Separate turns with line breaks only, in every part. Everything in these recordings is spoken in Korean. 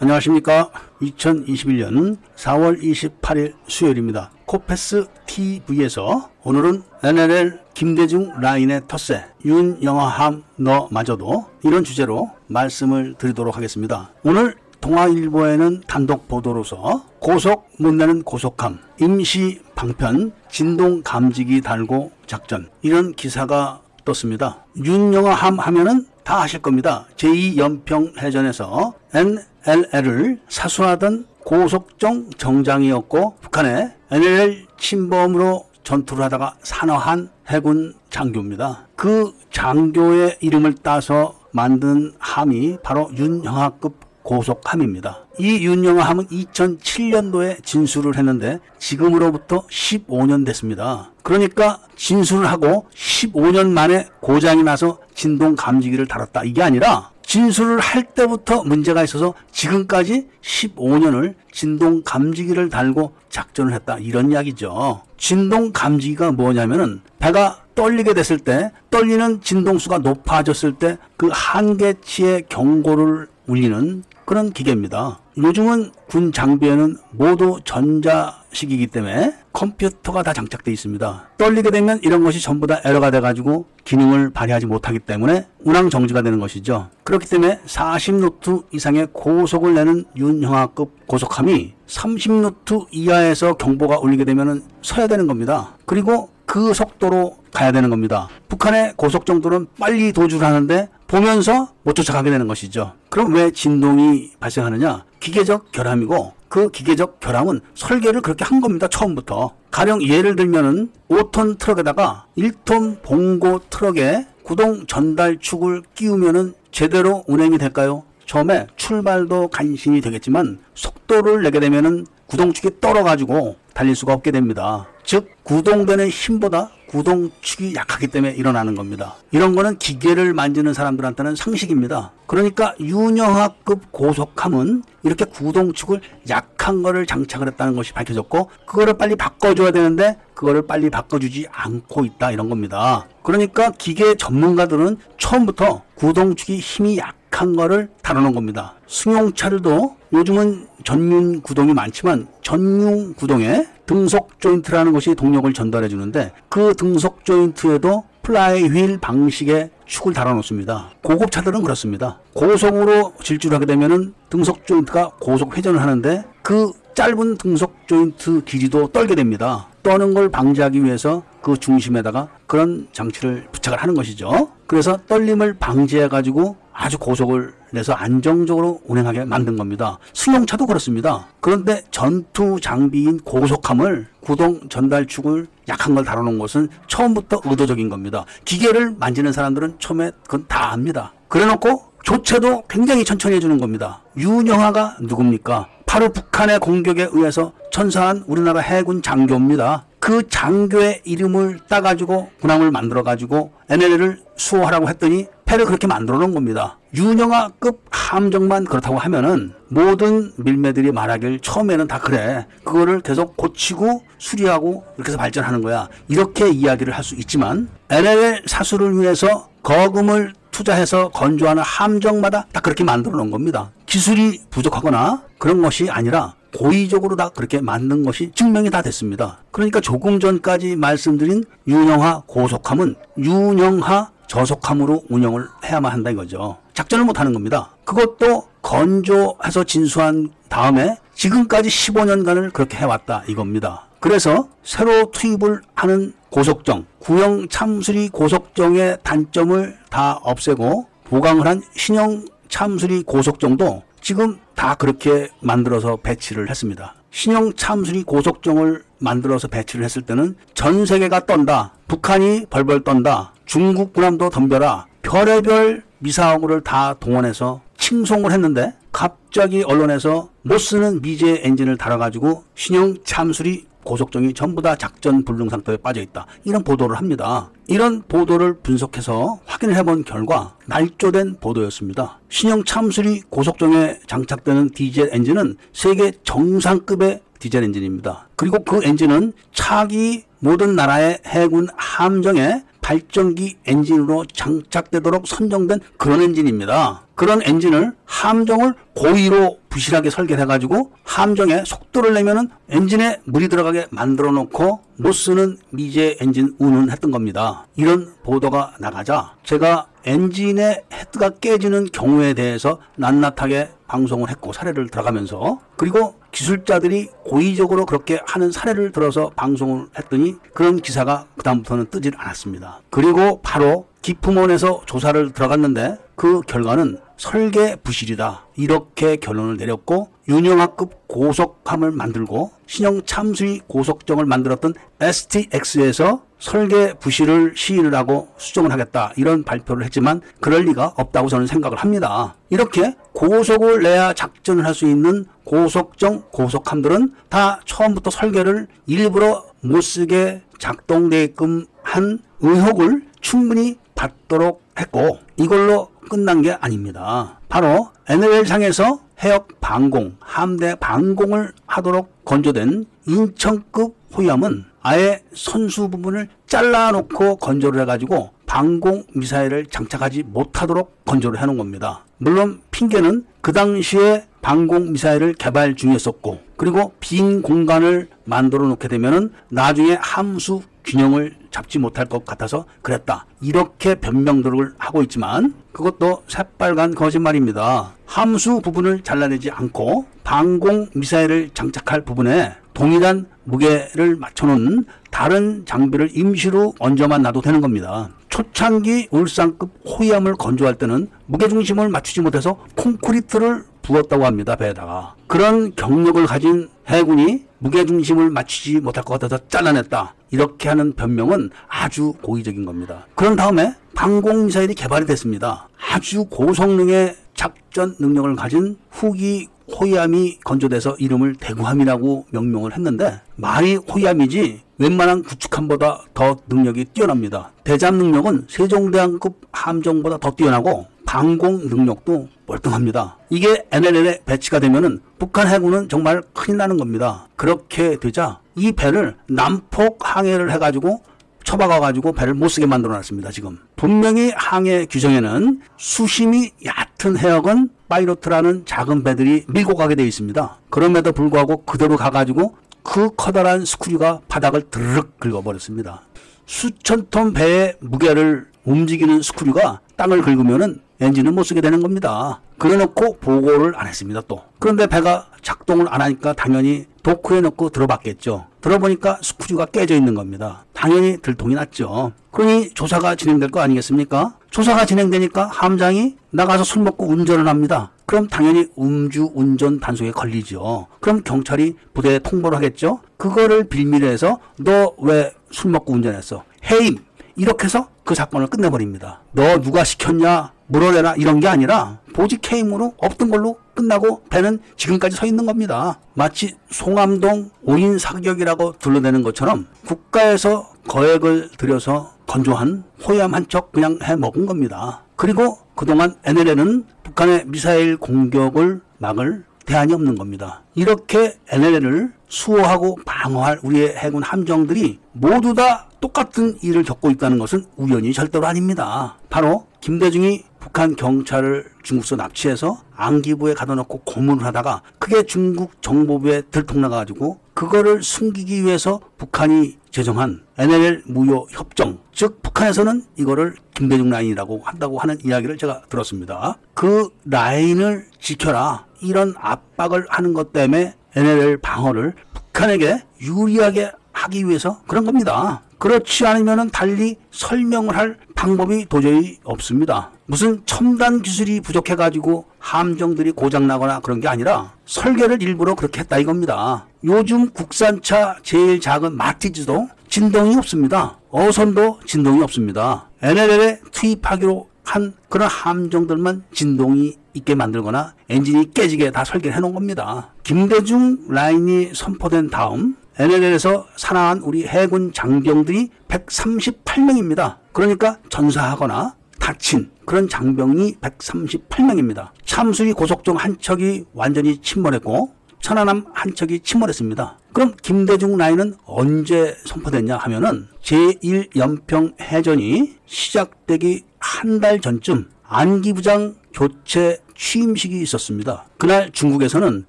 안녕하십니까. 2021년 4월 28일 수요일입니다. 코페스 TV에서 오늘은 NLL 김대중 라인의 텃세 윤영화함 너마저도 이런 주제로 말씀을 드리도록 하겠습니다. 오늘 동아일보에는 단독 보도로서 고속 못 내는 고속함 임시 방편 진동 감지기 달고 작전 이런 기사가 떴습니다. 윤영화함 하면은 다 아실 겁니다. 제2연평해전에서 NLL을 사수하던 고속정 정장이었고 북한의 NLL 침범으로 전투를 하다가 산화한 해군 장교입니다. 그 장교의 이름을 따서 만든 함이 바로 윤영하급 고속함입니다. 이 윤영하함은 2007년도에 진술을 했는데 지금으로부터 15년 됐습니다. 그러니까 진술을 하고 15년 만에 고장이 나서 진동 감지기를 달았다. 이게 아니라 진술을 할 때부터 문제가 있어서 지금까지 15년을 진동 감지기를 달고 작전을 했다. 이런 이야기죠. 진동 감지기가 뭐냐면은 배가 떨리게 됐을 때 떨리는 진동수가 높아졌을 때 그 한계치의 경고를 울리는 그런 기계입니다. 요즘은 군 장비에는 모두 전자식이기 때문에 컴퓨터가 다 장착되어 있습니다. 떨리게 되면 이런 것이 전부 다 에러가 돼가지고 기능을 발휘하지 못하기 때문에 운항 정지가 되는 것이죠. 그렇기 때문에 40노트 이상의 고속을 내는 윤영하급 고속함이 30노트 이하에서 경보가 울리게 되면 서야 되는 겁니다. 그리고 그 속도로 가야 되는 겁니다. 북한의 고속정도는 빨리 도주를 하는데 보면서 못 쫓아가게 되는 것이죠. 그럼 왜 진동이 발생하느냐? 기계적 결함이고 그 기계적 결함은 설계를 그렇게 한 겁니다. 처음부터. 가령 예를 들면은 5톤 트럭에다가 1톤 봉고 트럭에 구동 전달축을 끼우면은 제대로 운행이 될까요? 처음에 출발도 간신히 되겠지만 속도를 내게 되면은 구동축이 떨어가지고 달릴 수가 없게 됩니다. 즉 구동되는 힘보다 구동축이 약하기 때문에 일어나는 겁니다. 이런 거는 기계를 만지는 사람들한테는 상식입니다. 그러니까 윤영하급 고속함은 이렇게 구동축을 약한 거를 장착을 했다는 것이 밝혀졌고 그거를 빨리 바꿔줘야 되는데 그거를 빨리 바꿔주지 않고 있다 이런 겁니다. 그러니까 기계 전문가들은 처음부터 구동축이 힘이 약 약한 거를 다루는 겁니다. 승용차들도 요즘은 전륜 구동이 많지만 전륜 구동에 등속 조인트라는 것이 동력을 전달해 주는데 그 등속 조인트에도 플라이 휠 방식의 축을 달아놓습니다. 고급 차들은 그렇습니다. 고속으로 질주를 하게 되면은 등속 조인트가 고속 회전을 하는데 그 짧은 등속 조인트 길이도 떨게 됩니다. 떠는 걸 방지하기 위해서 그 중심에다가 그런 장치를 부착을 하는 것이죠. 그래서 떨림을 방지해 가지고 아주 고속을 내서 안정적으로 운행하게 만든 겁니다. 승용차도 그렇습니다. 그런데 전투 장비인 고속함을 구동 전달축을 약한 걸 다뤄놓은 것은 처음부터 의도적인 겁니다. 기계를 만지는 사람들은 처음에 그건 다 압니다. 그래놓고 조체도 굉장히 천천히 해주는 겁니다. 윤영화가 누굽니까? 바로 북한의 공격에 의해서 천사한 우리나라 해군 장교입니다. 그 장교의 이름을 따가지고 군함을 만들어가지고 NLL을 수호하라고 했더니 패를 그렇게 만들어 놓은 겁니다. 윤영아급 함정만 그렇다고 하면은 모든 밀매들이 말하길 처음에는 다 그래. 그거를 계속 고치고 수리하고 이렇게 해서 발전하는 거야. 이렇게 이야기를 할 수 있지만 NLL 사수를 위해서 거금을 투자해서 건조하는 함정마다 다 그렇게 만들어 놓은 겁니다. 기술이 부족하거나 그런 것이 아니라 고의적으로 다 그렇게 만든 것이 증명이 다 됐습니다. 그러니까 조금 전까지 말씀드린 윤영하 고속함은 윤영하 저속함으로 운영을 해야만 한다 이거죠. 작전을 못 하는 겁니다. 그것도 건조해서 진수한 다음에 지금까지 15년간을 그렇게 해왔다 이겁니다. 그래서 새로 투입을 하는 고속정, 구형 참수리 고속정의 단점을 다 없애고 보강을 한 신형 참수리 고속정도 지금 다 그렇게 만들어서 배치를 했습니다. 신형 참수리 고속정을 만들어서 배치를 했을 때는 전 세계가 떤다. 북한이 벌벌 떤다. 중국 군함도 덤벼라. 별의별 미사여구를 다 동원해서 칭송을 했는데 갑자기 언론에서 못 쓰는 미제 엔진을 달아가지고 신형 참수리 고속정이 전부 다 작전 불능 상태에 빠져 있다. 이런 보도를 합니다. 이런 보도를 분석해서 확인을 해본 결과 날조된 보도였습니다. 신형 참수리 고속정에 장착되는 디젤 엔진은 세계 정상급의 디젤 엔진입니다. 그리고 그 엔진은 차기 모든 나라의 해군 함정에 발전기 엔진으로 장착되도록 선정된 그런 엔진입니다. 그런 엔진을 함정을 고의로 부실하게 설계해가지고 함정에 속도를 내면은 엔진에 물이 들어가게 만들어 놓고 못 쓰는 미제 엔진 운운했던 겁니다. 이런 보도가 나가자 제가 엔진의 헤드가 깨지는 경우에 대해서 낱낱하게 방송을 했고 사례를 들어가면서 그리고 기술자들이 고의적으로 그렇게 하는 사례를 들어서 방송을 했더니 그런 기사가 그다음부터는 뜨질 않았습니다. 그리고 바로 기품원에서 조사를 들어갔는데 그 결과는 설계 부실이다. 이렇게 결론을 내렸고 윤영하급 고속함을 만들고 신형 참수위 고속정을 만들었던 STX에서 설계 부실을 시인을 하고 수정을 하겠다 이런 발표를 했지만 그럴 리가 없다고 저는 생각을 합니다. 이렇게 고속을 내야 작전을 할 수 있는 고속정 고속함들은 다 처음부터 설계를 일부러 못 쓰게 작동되게끔 한 의혹을 충분히 받도록 했고 이걸로 끝난 게 아닙니다. 바로 NLL상에서 해역 방공, 함대 방공을 하도록 건조된 인천급 호위함은 아예 선수 부분을 잘라놓고 건조를 해가지고 방공 미사일을 장착하지 못하도록 건조를 해놓은 겁니다. 물론 핑계는 그 당시에 방공 미사일을 개발 중이었었고 그리고 빈 공간을 만들어 놓게 되면은 나중에 함수 균형을 잡지 못할 것 같아서 그랬다. 이렇게 변명들을 하고 있지만 그것도 새빨간 거짓말입니다. 함수 부분을 잘라내지 않고 방공 미사일을 장착할 부분에 동일한 무게를 맞춰놓은 다른 장비를 임시로 얹어만 놔도 되는 겁니다. 초창기 울산급 호위함을 건조할 때는 무게중심을 맞추지 못해서 콘크리트를 부었다고 합니다. 배에다가. 그런 경력을 가진 해군이 무게중심을 맞추지 못할 것 같아서 잘라냈다. 이렇게 하는 변명은 아주 고의적인 겁니다. 그런 다음에 방공미사일이 개발이 됐습니다. 아주 고성능의 작전 능력을 가진 후기 호위함이 건조돼서 이름을 대구함이라고 명명을 했는데 말이 호위함이지 웬만한 구축함보다 더 능력이 뛰어납니다. 대잠 능력은 세종대왕급 함정보다 더 뛰어나고 방공 능력도 월등합니다. 이게 NLL에 배치가 되면은 북한 해군은 정말 큰일 나는 겁니다. 그렇게 되자 이 배를 난폭 항해를 해가지고 처박아가지고 배를 못 쓰게 만들어 놨습니다, 지금. 분명히 항해 규정에는 수심이 얕은 해역은 파이로트라는 작은 배들이 밀고 가게 되어 있습니다. 그럼에도 불구하고 그대로 가가지고 그 커다란 스크류가 바닥을 드르륵 긁어버렸습니다. 수천 톤 배의 무게를 움직이는 스크류가 땅을 긁으면은 엔진은 못 쓰게 되는 겁니다. 그래놓고 보고를 안 했습니다, 또. 그런데 배가 작동을 안 하니까 당연히 도크에 넣고 들어봤겠죠. 들어보니까 스크류가 깨져 있는 겁니다. 당연히 들통이 났죠. 그러니 조사가 진행될 거 아니겠습니까? 조사가 진행되니까 함장이 나가서 술 먹고 운전을 합니다. 그럼 당연히 음주 운전 단속에 걸리죠. 그럼 경찰이 부대에 통보를 하겠죠. 그거를 빌미로 해서 너 왜 술 먹고 운전했어? 해임 이렇게 해서 그 사건을 끝내버립니다. 너 누가 시켰냐? 물어내라 이런 게 아니라 보직 해임으로 없던 걸로 끝나고 배는 지금까지 서 있는 겁니다. 마치 송암동 오인 사격이라고 둘러대는 것처럼 국가에서 거액을 들여서 건조한 호위함 한척 그냥 해 먹은 겁니다. 그리고 그동안 NLL은 북한의 미사일 공격을 막을 대안이 없는 겁니다. 이렇게 NLL을 수호하고 방어할 우리의 해군 함정들이 모두 다 똑같은 일을 겪고 있다는 것은 우연이 절대로 아닙니다. 바로 김대중이 북한 경찰을 중국서 납치해서 안기부에 가둬놓고 고문을 하다가 그게 중국 정보부에 들통나가지고 그거를 숨기기 위해서 북한이 제정한 NLL 무효 협정 즉 북한에서는 이거를 김대중 라인이라고 한다고 하는 이야기를 제가 들었습니다. 그 라인을 지켜라 이런 압박을 하는 것 때문에 NLL 방어를 북한에게 유리하게 하기 위해서 그런 겁니다. 그렇지 않으면 달리 설명을 할 방법이 도저히 없습니다. 무슨 첨단 기술이 부족해가지고 함정들이 고장나거나 그런 게 아니라 설계를 일부러 그렇게 했다 이겁니다. 요즘 국산차 제일 작은 마티즈도 진동이 없습니다. 어선도 진동이 없습니다. NLL에 투입하기로 한 그런 함정들만 진동이 있게 만들거나 엔진이 깨지게 다 설계를 해놓은 겁니다. 김대중 라인이 선포된 다음 NLL에서 사나한 우리 해군 장병들이 138명입니다. 그러니까 전사하거나 다친 그런 장병이 138명입니다. 참수리 고속정 한 척이 완전히 침몰했고 천안함 한 척이 침몰했습니다. 그럼 김대중 라인은 언제 선포됐냐 하면은 제1연평 해전이 시작되기 한 달 전쯤 안기부장 교체 취임식이 있었습니다. 그날 중국에서는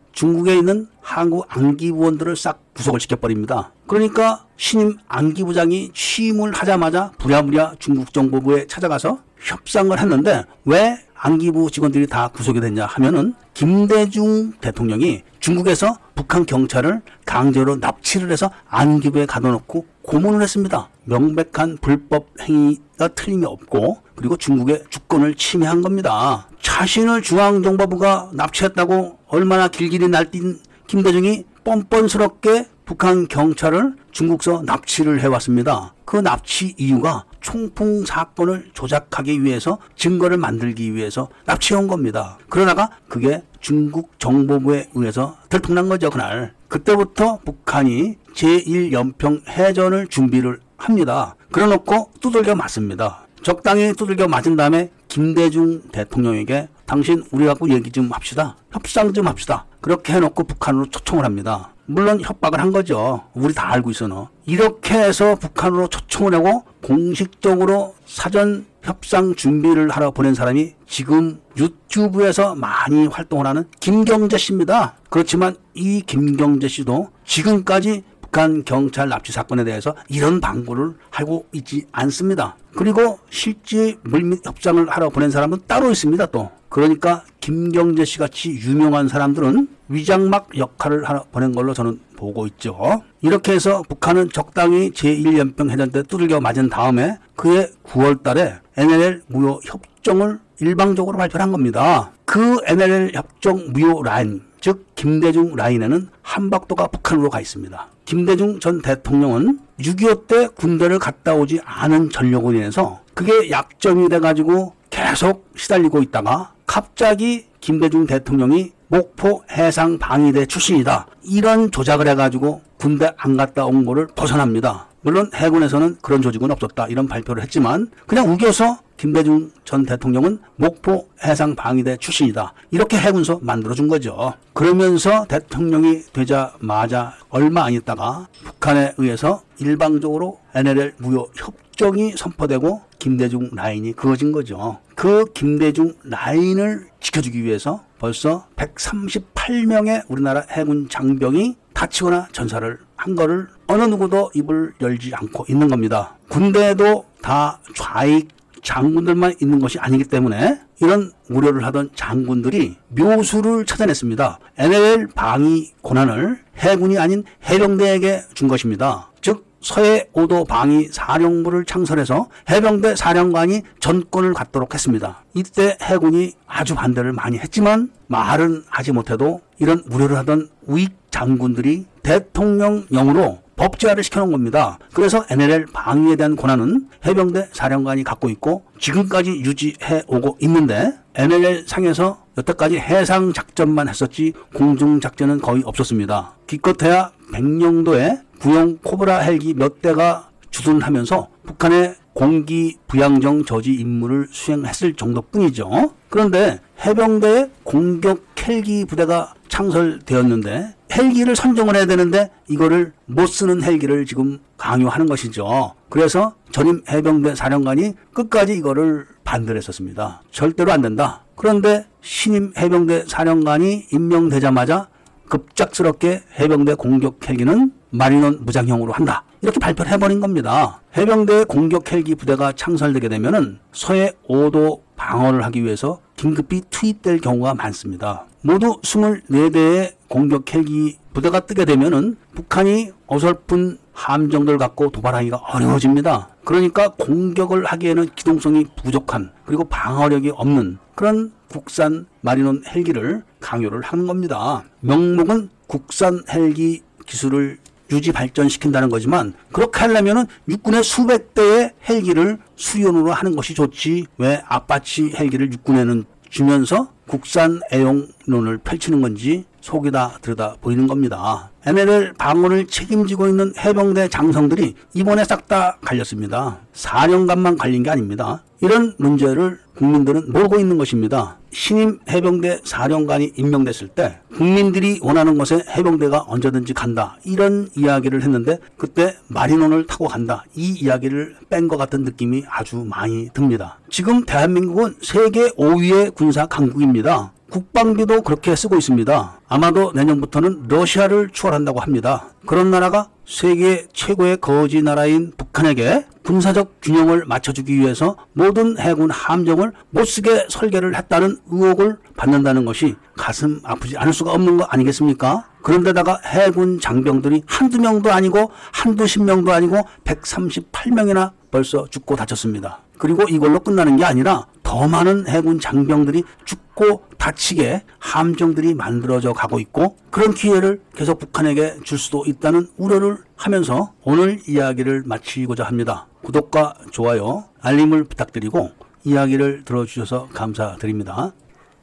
중국에 있는 한국 안기부원들을 싹 구속을 시켜버립니다. 그러니까 신임 안기부장이 취임을 하자마자 부랴부랴 중국 정보부에 찾아가서 협상을 했는데 왜 안기부 직원들이 다 구속이 됐냐 하면은 김대중 대통령이 중국에서 북한 경찰을 강제로 납치를 해서 안기부에 가둬놓고 고문을 했습니다. 명백한 불법 행위가 틀림이 없고 그리고 중국의 주권을 침해한 겁니다. 자신을 중앙정보부가 납치했다고 얼마나 길길이 날뛴 김대중이 뻔뻔스럽게 북한 경찰을 중국서 납치를 해왔습니다. 그 납치 이유가 총풍 사건을 조작하기 위해서 증거를 만들기 위해서 납치한 겁니다. 그러다가 그게 중국 정보부에 의해서 들통난 거죠, 그날. 그때부터 북한이 제1연평 해전을 준비를 합니다. 그래놓고 두들겨 맞습니다. 적당히 두들겨 맞은 다음에 김대중 대통령에게 당신 우리 갖고 얘기 좀 합시다. 협상 좀 합시다. 그렇게 해놓고 북한으로 초청을 합니다. 물론 협박을 한 거죠. 우리 다 알고 있어 너. 이렇게 해서 북한으로 초청을 하고 공식적으로 사전 협상 준비를 하러 보낸 사람이 지금 유튜브에서 많이 활동을 하는 김경재 씨입니다. 그렇지만 이 김경재 씨도 지금까지 북한 경찰 납치 사건에 대해서 이런 방구를 하고 있지 않습니다. 그리고 실제 물밑 협상을 하러 보낸 사람은 따로 있습니다. 또 그러니까 김경재 씨 같이 유명한 사람들은 위장막 역할을 하러 보낸 걸로 저는 보고 있죠. 이렇게 해서 북한은 적당히 제1연평 해전 때 두들겨 맞은 다음에 그해 9월 달에 NLL 무효 협정을 일방적으로 발표한 겁니다. 그 NLL 협정 무효 라인, 즉 김대중 라인에는 한박도가 북한으로 가 있습니다. 김대중 전 대통령은 6.25 때 군대를 갔다 오지 않은 전력으로 인해서 그게 약점이 돼가지고 계속 시달리고 있다가 갑자기 김대중 대통령이 목포 해상 방위대 출신이다. 이런 조작을 해가지고 군대 안 갔다 온 거를 벗어납니다. 물론 해군에서는 그런 조직은 없었다. 이런 발표를 했지만 그냥 우겨서 김대중 전 대통령은 목포 해상 방위대 출신이다. 이렇게 해군서 만들어준 거죠. 그러면서 대통령이 되자마자 얼마 안 있다가 북한에 의해서 일방적으로 NLL 무효 협정이 선포되고 김대중 라인이 그어진 거죠. 그 김대중 라인을 지켜주기 위해서 벌써 138명의 우리나라 해군 장병이 다치거나 전사를 한 거를 어느 누구도 입을 열지 않고 있는 겁니다. 군대도 다 좌익 장군들만 있는 것이 아니기 때문에 이런 우려를 하던 장군들이 묘수를 찾아냈습니다. NLL 방위 권한을 해군이 아닌 해병대에게 준 것입니다. 즉 서해 오도 방위 사령부를 창설해서 해병대 사령관이 전권을 갖도록 했습니다. 이때 해군이 아주 반대를 많이 했지만 말은 하지 못해도 이런 우려를 하던 우익 장군들이 대통령령으로 법제화를 시켜놓은 겁니다. 그래서 NLL 방위에 대한 권한은 해병대 사령관이 갖고 있고 지금까지 유지해 오고 있는데 NLL 상에서 여태까지 해상 작전만 했었지 공중 작전은 거의 없었습니다. 기껏해야 백령도에 구형 코브라 헬기 몇 대가 주둔하면서 북한의 공기 부양정 저지 임무를 수행했을 정도뿐이죠. 그런데 해병대의 공격 헬기 부대가 창설되었는데 헬기를 선정을 해야 되는데 이거를 못 쓰는 헬기를 지금 강요하는 것이죠. 그래서 전임 해병대 사령관이 끝까지 이거를 반대를 했었습니다. 절대로 안 된다. 그런데 신임 해병대 사령관이 임명되자마자 급작스럽게 해병대 공격 헬기는 마리논 무장형으로 한다. 이렇게 발표를 해버린 겁니다. 해병대 공격 헬기 부대가 창설되게 되면은 서해 5도 방어를 하기 위해서 긴급히 투입될 경우가 많습니다. 모두 24대의 공격 헬기 부대가 뜨게 되면은 북한이 어설픈 함정들 갖고 도발하기가 어려워집니다. 그러니까 공격을 하기에는 기동성이 부족한 그리고 방어력이 없는 그런 국산 마리논 헬기를 강요를 하는 겁니다. 명목은 국산 헬기 기술을 유지 발전시킨다는 거지만 그렇게 하려면은 육군의 수백 대의 헬기를 수리온으로 하는 것이 좋지 왜 아파치 헬기를 육군에는 주면서 국산 애용론을 펼치는 건지 속이 다 들여다 보이는 겁니다. NLL 방어를 책임지고 있는 해병대 장성들이 이번에 싹 다 갈렸습니다. 사령관만 갈린 게 아닙니다. 이런 문제를 국민들은 모르고 있는 것입니다. 신임 해병대 사령관이 임명됐을 때 국민들이 원하는 곳에 해병대가 언제든지 간다 이런 이야기를 했는데 그때 마린온을 타고 간다 이 이야기를 뺀 것 같은 느낌이 아주 많이 듭니다. 지금 대한민국은 세계 5위의 군사 강국입니다. 국방비도 그렇게 쓰고 있습니다. 아마도 내년부터는 러시아를 추월한다고 합니다. 그런 나라가 세계 최고의 거지 나라인 북한에게 군사적 균형을 맞춰주기 위해서 모든 해군 함정을 못쓰게 설계를 했다는 의혹을 받는다는 것이 가슴 아프지 않을 수가 없는 거 아니겠습니까? 그런데다가 해군 장병들이 한두 명도 아니고 한두 십 명도 아니고 138명이나 벌써 죽고 다쳤습니다. 그리고 이걸로 끝나는 게 아니라 더 많은 해군 장병들이 죽고 다치게 함정들이 만들어져 가고 있고 그런 기회를 계속 북한에게 줄 수도 있다는 우려를 하면서 오늘 이야기를 마치고자 합니다. 구독과 좋아요, 알림을 부탁드리고 이야기를 들어주셔서 감사드립니다.